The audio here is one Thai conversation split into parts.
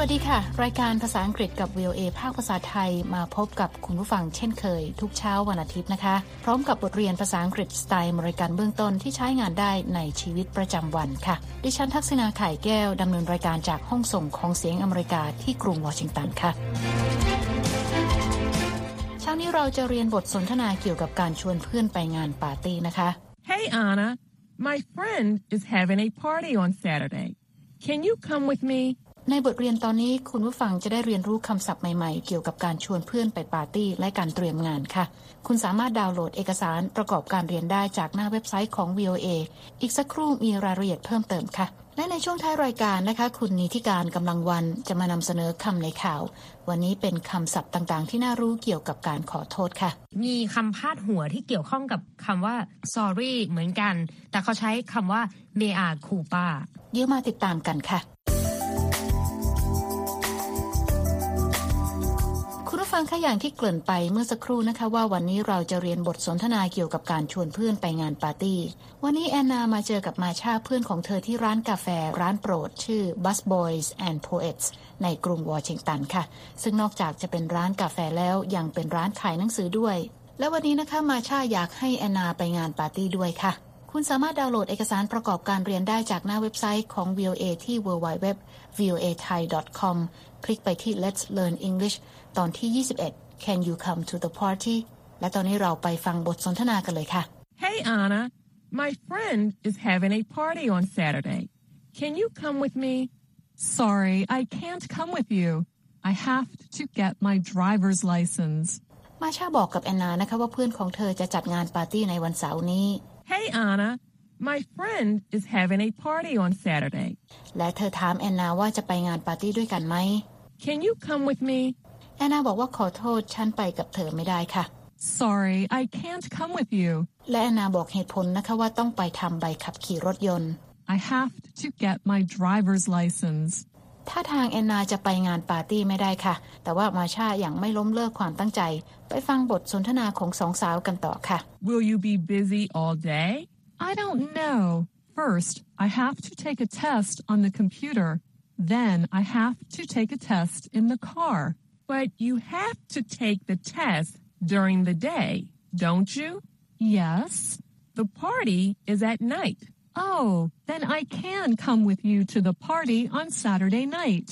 วัสดีค่ะ รายการภาษาอังกฤษกับ VOA ภาคภาษาไทยมาพบกับคุณผู้ฟังเช่นเคย ทุกเช้าวันอาทิตย์นะคะ พร้อมกับบทเรียนภาษาอังกฤษสไตล์อเมริกันเบื้องต้นที่ใช้งานได้ในชีวิตประจำวันค่ะ ดิฉันทักษณาไข่แก้วดำเนินรายการจากห้องส่งของเสียงอเมริกาที่กรุงวอชิงตันค่ะเช้านี้เราจะเรียนบทสนทนาเกี่ยวกับการชวนเพื่อนไปงานปาร์ตี้นะคะ Hey Anna, my friend is having a party on Saturday. Can you come with me? ในบทเรียนตอนนี้คุณผู้ฟังจะได้เรียนรู้คำศัพท์ใหม่ๆ เกี่ยวกับการชวนเพื่อนไปปาร์ตี้และการเตรียมงานค่ะ คุณสามารถดาวน์โหลดเอกสารประกอบการเรียนได้จากหน้าเว็บไซต์ของ VOA อีกสักครู่มีรายละเอียดเพิ่มเติมค่ะ และในช่วงท้ายรายการนะคะ คุณนิติการกำลังวันจะมานำเสนอคำในข่าว วันนี้เป็นคำศัพท์ต่างๆ ที่น่ารู้เกี่ยวกับการขอโทษค่ะ มีคำพาดหัวที่เกี่ยวข้องกับคำว่า sorry เหมือนกัน แต่เขาใช้คำว่า mea culpa เดี๋ยวมาติดตามกันค่ะ งคะอย่างที่เกริ่นไปเมื่อสักครู่นะคะ ว่าวันนี้เราจะเรียนบทสนทนาเกี่ยวกับการชวนเพื่อนไปงานปาร์ตี้ วันนี้แอนนามาเจอกับมาชาเพื่อนของเธอที่ร้านกาแฟร้านโปรด ชื่อ Bus Boys and Poets ในกรุงวอชิงตันค่ะ ซึ่งนอกจากจะเป็นร้านกาแฟแล้วยังเป็นร้านขายหนังสือด้วย และวันนี้นะคะมาชาอยากให้แอนนาไปงานปาร์ตี้ด้วยค่ะคุณสามารถดาวน์โหลดเอกสารประกอบการเรียนได้จากหน้าเว็บไซต์ของ VOA ที่ www.voathai.com คลิกไปที่ Let's Learn English ตอนที่ 21 Can you come to the party และตอนนี้เราไปฟังบทสนทนากันเลยค่ะ Hey Anna, my friend is having a party on Saturday. Can you come with me? Sorry, I can't come with you. I have to get my driver's license. มาชาบอกกับแอนนานะคะว่าเพื่อนของเธอจะจัดงานปาร์ตี้ในวันเสาร์นี้ Hey Anna, my friend is having a party on Saturday. และเธอถามแอนนาว่าจะไปงานปาร์ตี้ด้วยกันไหม Can you come with me? แอนนาบอกว่าขอโทษฉันไปกับเธอไม่ได้ค่ะ Sorry, I can't come with you. และแอนนาบอกเหตุผลนะคะว่าต้องไปทำใบขับขี่รถยนต์ I have to get my driver's license. ถ้าทางแอนนาจะไปงานปาร์ตี้ไม่ได้ค่ะ แต่ว่ามาชาอย่างไม่ล้มเลิกความตั้งใจ ไปฟังบทสนทนาของสองสาวกันต่อค่ะ Will you be busy all day? I don't know. First, I have to take a test on the computer. Then, I have to take a test in the car. But you have to take the test during the day, don't you? Yes. The party is at night. Oh, then I can come with you to the party on Saturday night.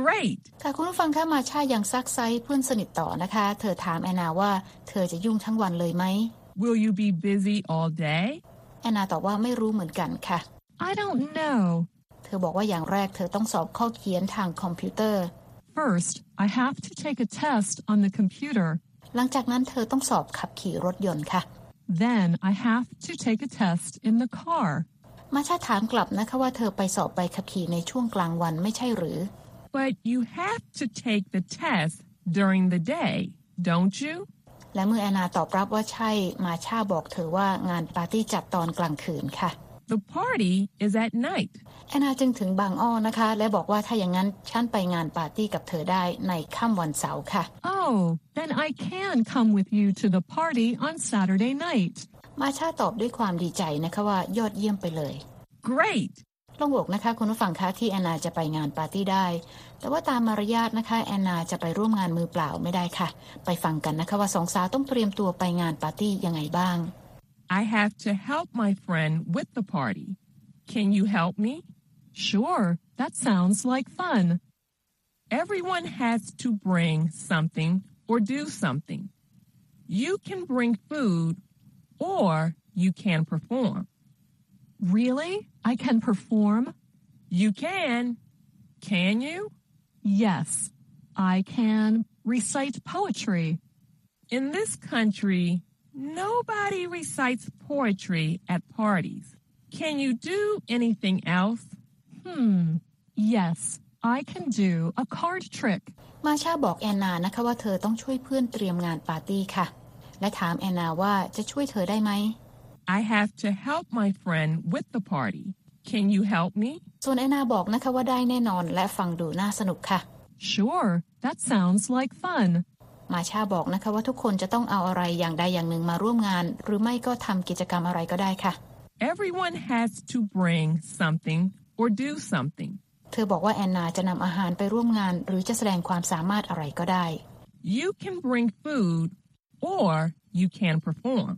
Great. ค่ะคุณผู้ฟังคะมาชายังซักไซเพื่อนสนิทต่อนะคะ เธอถามแอนนาว่าเธอจะยุ่งทั้งวันเลยไหม Will you be busy all day? แอนนาตอบว่าไม่รู้เหมือนกันค่ะ I don't know. เธอบอกว่าอย่างแรกเธอต้องสอบข้อเขียนทางคอมพิวเตอร์ First, I have to take a test on the computer. หลังจากนั้นเธอต้องสอบขับขี่รถยนต์ค่ะ Then, I have to take a test in the car. มาชาถามกลับนะคะว่าเธอไปสอบใบขับขี่ในช่วงกลางวันไม่ใช่หรือ But you have to take the test during the day, don't you? และเมื่อแอนนาตอบรับว่าใช่ มาชาบอกเธอว่างานปาร์ตี้จัดตอนกลางคืนค่ะ The party is at night. แอนนาจึงถึงบางอ้อนะคะ และบอกว่าถ้าอย่างนั้นฉันไปงานปาร์ตี้กับเธอได้ในค่ำวันเสาร์ค่ะ Oh, then I can come with you to the party on Saturday night. มาชาตอบด้วยความดีใจนะคะว่ายอดเยี่ยมไปเลย Great. โลงอกนะคะคุณผู้ฟังคะที่แอนนาจะไปงานปาร์ตี้ได้ แต่ว่าตามมารยาทนะคะแอนนาจะไปร่วมงานมือเปล่าไม่ได้ค่ะ ไปฟังกันนะคะว่าสองสาวต้องเตรียมตัวไปงานปาร์ตี้ยังไงบ้าง I have to help my friend with the party. Can you help me? Sure, that sounds like fun. Everyone has to bring something or do something. You can bring food or you can perform. Really? I can perform? You can. Can you? Yes. I can recite poetry. In this country, nobody recites poetry at parties. Can you do anything else? Hmm. Yes, I can do a card trick. มาชาบอกแอนนานะคะว่าเธอต้องช่วยเพื่อนเตรียมงานปาร์ตี้ค่ะ และถามแอนนาว่าจะช่วยเธอได้ไหม I have to help my friend with the party. Can you help me? ส่วนแอนนาบอกนะคะว่าได้แน่นอนและฟังดูน่าสนุกค่ะ Sure, that sounds like fun. มาชาบอกนะคะว่าทุกคนจะต้องเอาอะไรอย่างใดอย่างหนึ่งมาร่วมงาน หรือไม่ก็ทำกิจกรรมอะไรก็ได้ค่ะ Everyone has to bring something or do something. เธอบอกว่าแอนนาจะนำอาหารไปร่วมงาน หรือจะแสดงความสามารถอะไรก็ได้ You can bring food or you can perform.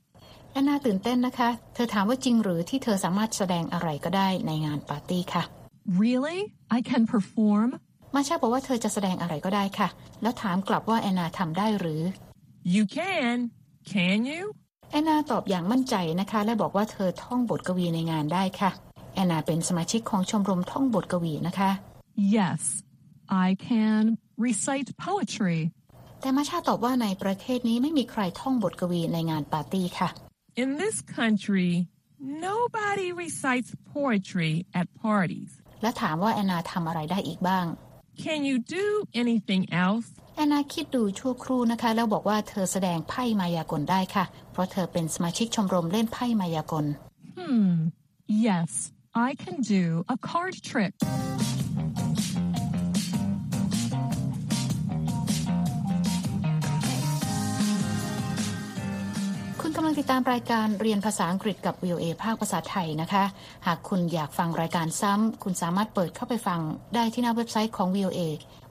แอนนาตื่นเต้นนะคะ เธอถามว่าจริงหรือที่เธอสามารถแสดงอะไรก็ได้ในงานปาร์ตี้ค่ะ Really? I can perform? มาชาบอกว่าเธอจะแสดงอะไรก็ได้ค่ะ แล้วถามกลับว่าแอนนาทำได้หรือ You can. Can you? แอนนาตอบอย่างมั่นใจนะคะ และบอกว่าเธอท่องบทกวีในงานได้ค่ะ แอนนาเป็นสมาชิกของชมรมท่องบทกวีนะคะ Yes, I can recite poetry. แต่มาชาตอบว่าในประเทศนี้ไม่มีใครท่องบทกวีในงานปาร์ตี้ค่ะ In this country, nobody recites poetry at parties. และถามว่าแอนนาทำอะไรได้อีกบ้าง Can you do anything else? แอนนาคิดดูชั่วครู่นะคะ แล้วบอกว่าเธอแสดงไพ่มายากลได้ค่ะ เพราะเธอเป็นสมาชิกชมรมเล่นไพ่มายากล Hmm. Yes, I can do a card trick. ลังติดตามรายการเรียนภาษาอังกฤษกับ VOA ภาคภาษาไทยนะคะ หากคุณอยากฟังรายการซ้ำ คุณสามารถเปิดเข้าไปฟังได้ที่หน้าเว็บไซต์ของ VOA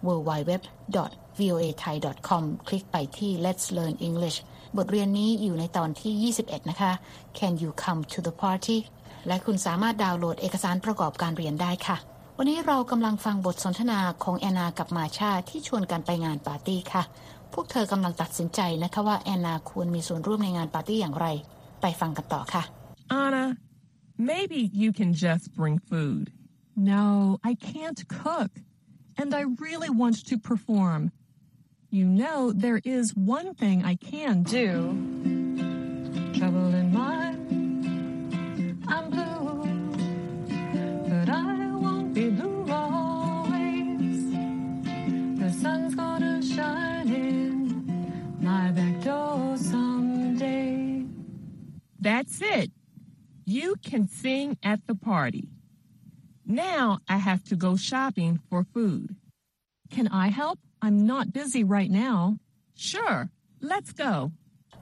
www.voathai.com คลิกไปที่ Let's Learn English บทเรียนนี้อยู่ในตอนที่ 21 นะคะ Can you come to the party และคุณสามารถดาวน์โหลดเอกสารประกอบการเรียนได้ค่ะ วันนี้เรากำลังฟังบทสนทนาของแอนนากับมาชาที่ชวนกันไปงานปาร์ตี้ค่ะ พวกเธอกำลังตัดสินใจนะคะว่าแอนนาควรมีส่วนร่วมในงานปาร์ตี้อย่างไร ไปฟังกันต่อค่ะ Anna, maybe you can just bring food. No, I can't cook. And I really want to perform. You know, there is one thing I can do. Trouble in mind, That's it. You can sing at the party. Now I have to go shopping for food. Can I help? I'm not busy right now. Sure, let's go.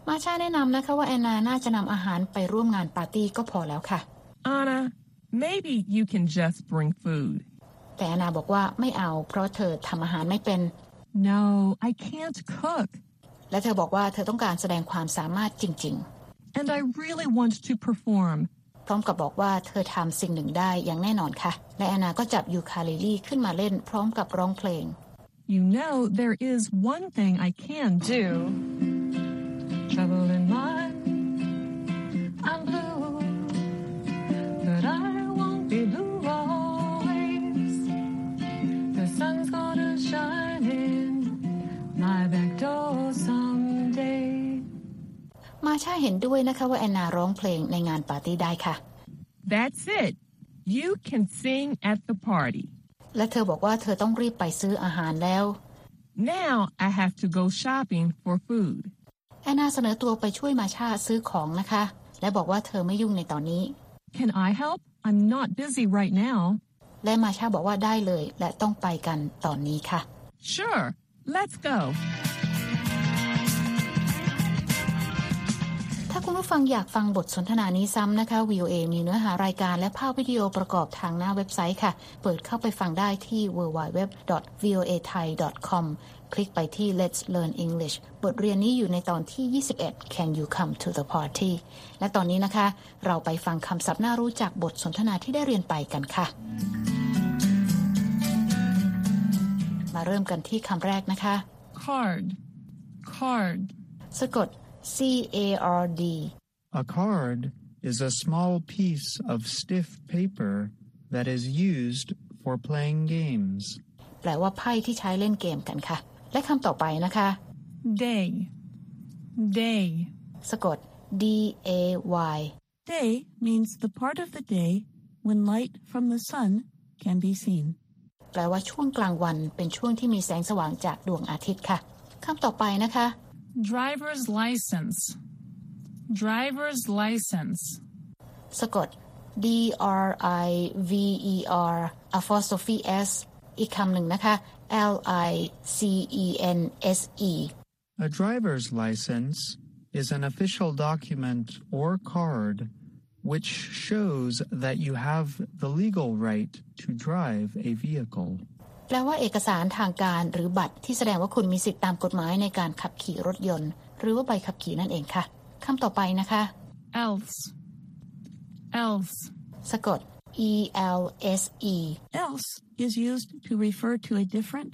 มาชาแนะนำนะคะว่าแอนนาน่าจะนำอาหารไปร่วมงานปาร์ตี้ก็พอแล้วค่ะ Anna, maybe you can just bring food. แต่แอนนาบอกว่าไม่เอา เพราะเธอทำอาหารไม่เป็น No, I can't cook. และเธอบอกว่าเธอต้องการแสดงความสามารถจริง And I really want to perform. ๆ พร้อมกับบอกว่าเธอทำสิ่งหนึ่งได้อย่างแน่นอนค่ะ และแอนนาก็จับยูคาลิลี่ขึ้นมาเล่น พร้อมกับร้องเพลง You know, there is one thing I can do. Trouble in mind, I'm blue. But I won't be blue มาชาเห็นด้วยนะคะว่าแอนนาร้องเพลงในงานปาร์ตี้ได้ค่ะ That's it. You can sing at the party. และเธอบอกว่าเธอต้องรีบไปซื้ออาหารแล้ว Now I have to go shopping for food. แอนนาเสนอตัวไปช่วยมาชาซื้อของนะคะ และบอกว่าเธอไม่ยุ่งในตอนนี้ Can I help? I'm not busy right now. และมาชาบอกว่าได้เลยและต้องไปกันตอนนี้ค่ะ Sure, let's go. คุณผู้ฟังอยากฟังบทสนทนานี้ซ้ำนะคะ VOA มีเนื้อหารายการและภาพวิดีโอประกอบทางหน้าเว็บไซต์ค่ะ เปิดเข้าไปฟังได้ที่ www.voathai.com คลิกไปที่ Let's Learn English บทเรียนนี้อยู่ในตอนที่ 21 Can you come to the party และตอนนี้นะคะ เราไปฟังคำศัพท์น่ารู้จากบทสนทนาที่ได้เรียนไปกันค่ะ มาเริ่มกันที่คำแรกนะคะ Card. Card. สะกด C A R D A card is a small piece of stiff paper that is used for playing games. แปลว่าไพ่ที่ใช้เล่นเกมกันค่ะ และคำต่อไปนะคะ Day. Day. สะกด D A Y Day means the part of the day when light from the sun can be seen. แปลว่าช่วงกลางวันเป็นช่วงที่มีแสงสว่างจากดวงอาทิตย์ค่ะคำต่อไปนะคะ Driver's license. Driver's license. สะกด D R I V E R apostrophe S อีกคำหนึ่งนะคะ L I C E N S E A driver's license is an official document or card which shows that you have the legal right to drive a vehicle. แปลว่าเอกสารทางการหรือบัตรที่แสดงว่าคุณมีสิทธิตามกฎหมายในการขับขี่รถยนต์ หรือว่าใบขับขี่นั่นเองค่ะคำต่อไปนะคะ else, else, สะกด e l s e Else is used to refer to a different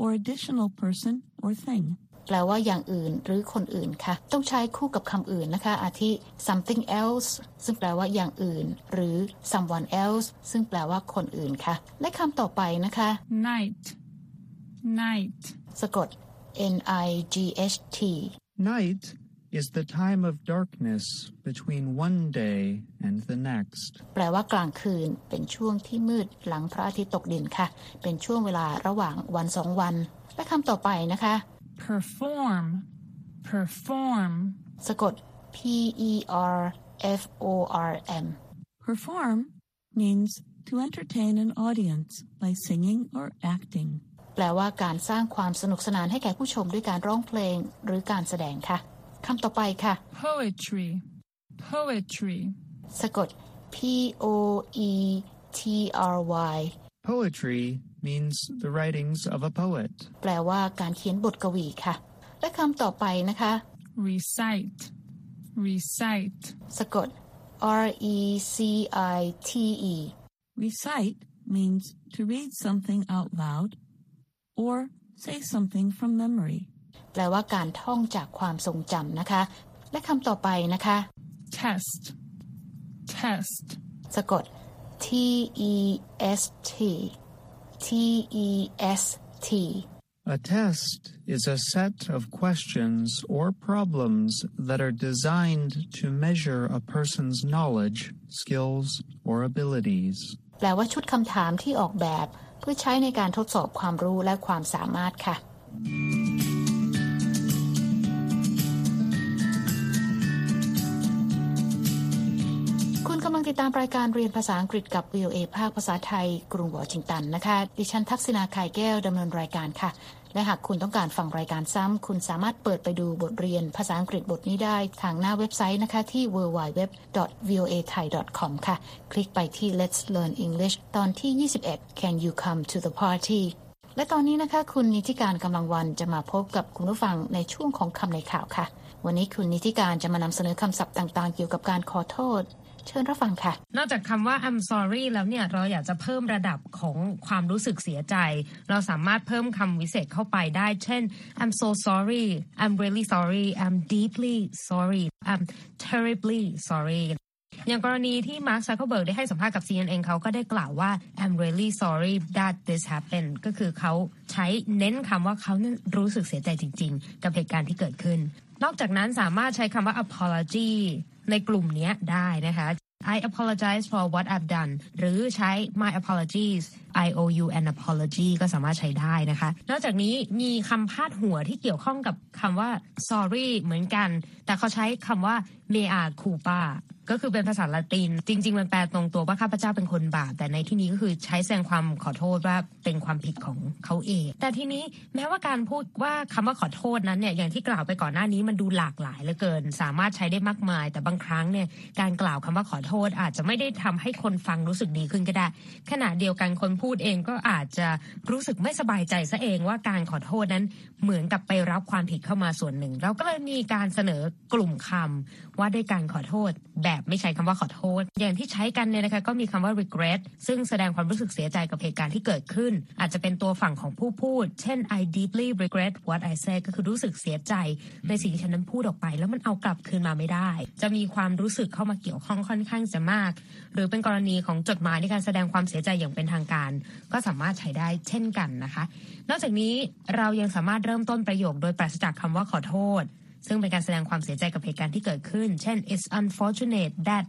or additional person or thing. แปลว่าอย่างอื่นหรือคนอื่นค่ะ ต้องใช้คู่กับคำอื่นนะคะ อาทิ something else ซึ่งแปลว่าอย่างอื่น หรือ someone else ซึ่งแปลว่าคนอื่นค่ะ และคำต่อไปนะคะ night, night, สะกด n i g h t Night is the time of darkness between one day and the next. แปลว่ากลางคืนเป็นช่วงที่มืดหลังพระอาทิตย์ตกดินค่ะ เป็นช่วงเวลาระหว่างวันสองวัน และคำต่อไปนะคะ perform, perform, สะกด p e r f o r m Perform means to entertain an audience by singing or acting. แปลว่าการสร้างความสนุกสนานให้แก่ผู้ชมด้วยการร้องเพลงหรือการแสดงค่ะคำต่อไปค่ะ poetry, poetry, สะกด p o e t r y Poetry means the writings of a poet. แปลว่าการเขียนบทกวีค่ะ และคำต่อไปนะคะ recite, recite, สะกด r e c i t e Recite means to read something out loud or say something from memory. แปลว่าการท่องจากความทรงจำนะคะ และคำต่อไปนะคะ test, test, สะกด t e s t t e s t A test is a set of questions or problems that are designed to measure a person's knowledge, skills, or abilities. แปลว่าชุดคำถามที่ออกแบบ เพื่อใช้ในการทดสอบความรู้และความสามารถค่ะ ติดตามรายการเรียนภาษาอังกฤษกับ VOA ภาคภาษาไทย กรุงวอชิงตันนะคะ ดิฉันทักษณาไข่แก้วดำเนินรายการค่ะ และหากคุณต้องการฟังรายการซ้ำ คุณสามารถเปิดไปดูบทเรียนภาษาอังกฤษบทนี้ได้ทางหน้าเว็บไซต์นะคะที่ www.voathai.com ค่ะ คลิกไปที่ Let's Learn English ตอนที่ 21 Can you come to the party และตอนนี้นะคะ คุณนิติการกำลังวันจะมาพบกับคุณผู้ฟังในช่วงของคำในข่าวค่ะ วันนี้คุณนิติการจะมานำเสนอคำศัพท์ต่าง ๆ เกี่ยวกับการขอโทษ เชิญรับฟังค่ะ นอกจากคำว่า I'm sorry แล้วเนี่ยเราอยากจะเพิ่มระดับของความรู้สึกเสียใจ เราสามารถเพิ่มคำวิเศษเข้าไปได้ เช่น I'm so sorry I'm really sorry I'm deeply sorry I'm terribly sorry อย่างกรณีที่มาร์คซักเคอเบิร์กได้ให้สัมภาษณ์กับ CNN เขาก็ได้กล่าวว่า I'm really sorry that this happened ก็คือเขาใช้เน้นคำว่าเขานั้นรู้สึกเสียใจจริง ๆ กับเหตุการณ์ที่เกิดขึ้น นอกจากนั้นสามารถใช้คำว่า apology ในกลุ่มเนี้ยได้นะคะ I apologize for what I've done หรือใช้ my apologies I O U and apology ก็สามารถใช้ได้นะคะ นอกจากนี้มีคำพาดหัวที่เกี่ยวข้องกับคำว่า sorry เหมือนกัน แต่เขาใช้คำว่า mea culpa ก็คือเป็นภาษาละติน จริง ๆ มันแปลตรงตัวว่าข้าพเจ้าเป็นคนบาป แต่ในที่นี้ก็คือใช้แสดงความขอโทษว่าเป็นความผิดของเขาเอง แต่ทีนี้แม้ว่าการพูดว่าคำว่าขอโทษนั้นเนี่ยอย่างที่กล่าวไปก่อนหน้านี้มันดูหลากหลายเหลือเกิน สามารถใช้ได้มากมาย แต่บางครั้งเนี่ยการกล่าวคำว่าขอโทษอาจจะไม่ได้ทำให้คนฟังรู้สึกดีขึ้นก็ได้ ขณะเดียวกันคนพูดเองก็อาจจะรู้สึกไม่สบายใจซะเองว่าการขอโทษนั้น เหมือนกับไปรับความผิดเข้ามาส่วนหนึ่ง เราก็เลยมีการเสนอกลุ่มคำว่าด้วยการขอโทษ แบบไม่ใช้คำว่าขอโทษ อย่างที่ใช้กันเนี่ยนะคะก็มีคำว่า regret ซึ่งแสดงความรู้สึกเสียใจกับเหตุการณ์ที่เกิดขึ้น อาจจะเป็นตัวฝั่งของผู้พูด เช่น I deeply regret what I said ก็คือรู้สึกเสียใจในสิ่งที่ฉันนั้นพูดออกไป แล้วมันเอากลับคืนมาไม่ได้ จะมีความรู้สึกเข้ามาเกี่ยวข้องค่อนข้างจะมาก หรือเป็นกรณีของจดหมายในการแสดงความเสียใจอย่างเป็นทางการ ก็สามารถใช้ได้เช่นกันนะคะ นอกจากนี้เรายังสามารถเริ่มต้นประโยคโดยปราศจากคำว่าขอโทษ ซึ่งเป็นการแสดงความเสียใจกับเหตุการณ์ที่เกิดขึ้น เช่น it's unfortunate that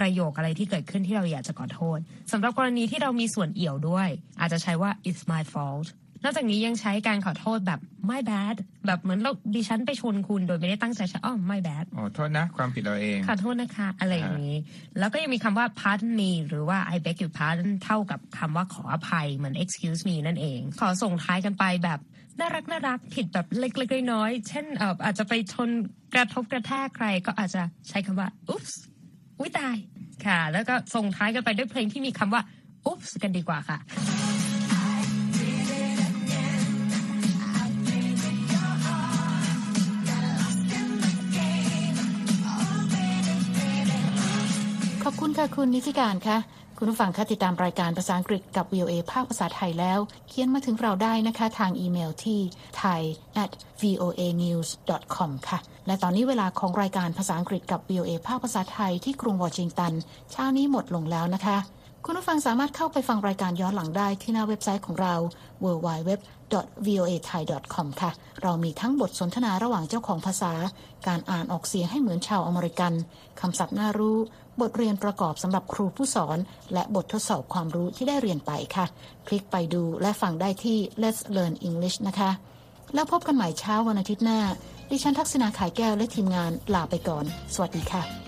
ประโยคอะไรที่เกิดขึ้นที่เราอยากจะขอโทษสำหรับกรณีที่เรามีส่วนเอี่ยวด้วย อาจจะใช้ว่า it's my fault นอกจากนี้ยังใช้การขอโทษแบบ my bad แบบเหมือนเราดิฉันไปชนคุณโดยไม่ได้ตั้งใจใช้อ๋อ my bad อ๋อโทษนะ ความผิดเราเอง ขอโทษนะคะ อะไรอย่างนี้ แล้วก็ยังมีคำว่า pardon me หรือว่า I beg your pardon เท่ากับคำว่าขออภัยเหมือน excuse me นั่นเอง ขอส่งท้ายกันไปแบบ น่ารักน่ารักผิดแบบเล็กๆน้อยๆเช่นเอ่ออาจจะไปชนกระทบกระแทกใครก็อาจจะใช้คำว่า oops อุ้ยตายค่ะ แล้วก็ส่งท้ายกันไปด้วยเพลงที่มีคำว่า oops กันดีกว่าค่ะขอบคุณค่ะคุณนิติการค่ะ คุณผู้ฟังคะติดตามรายการภาษาอังกฤษกับ VOA ภาคภาษาไทยแล้ว เขียนมาถึงเราได้นะคะ ทางอีเมลที่ thai at voa news com ค่ะ และตอนนี้เวลาของรายการภาษาอังกฤษกับ VOA ภาคภาษาไทยที่กรุงวอชิงตัน เช้านี้หมดลงแล้วนะคะ คุณผู้ฟังสามารถเข้าไปฟังรายการย้อนหลังได้ที่หน้าเว็บไซต์ของเรา www voa thai com ค่ะ เรามีทั้งบทสนทนาระหว่างเจ้าของภาษา การอ่านออกเสียงให้เหมือนชาวอเมริกัน คำศัพท์น่ารู้ บทเรียนประกอบสำหรับครูผู้สอน และบททดสอบความรู้ที่ได้เรียนไปค่ะ คลิกไปดูและฟังได้ที่ Let's Learn English นะคะ แล้วพบกันใหม่เช้าวันอาทิตย์หน้า ดิฉันทักษณาขายแก้วและทีมงานลาไปก่อน สวัสดีค่ะ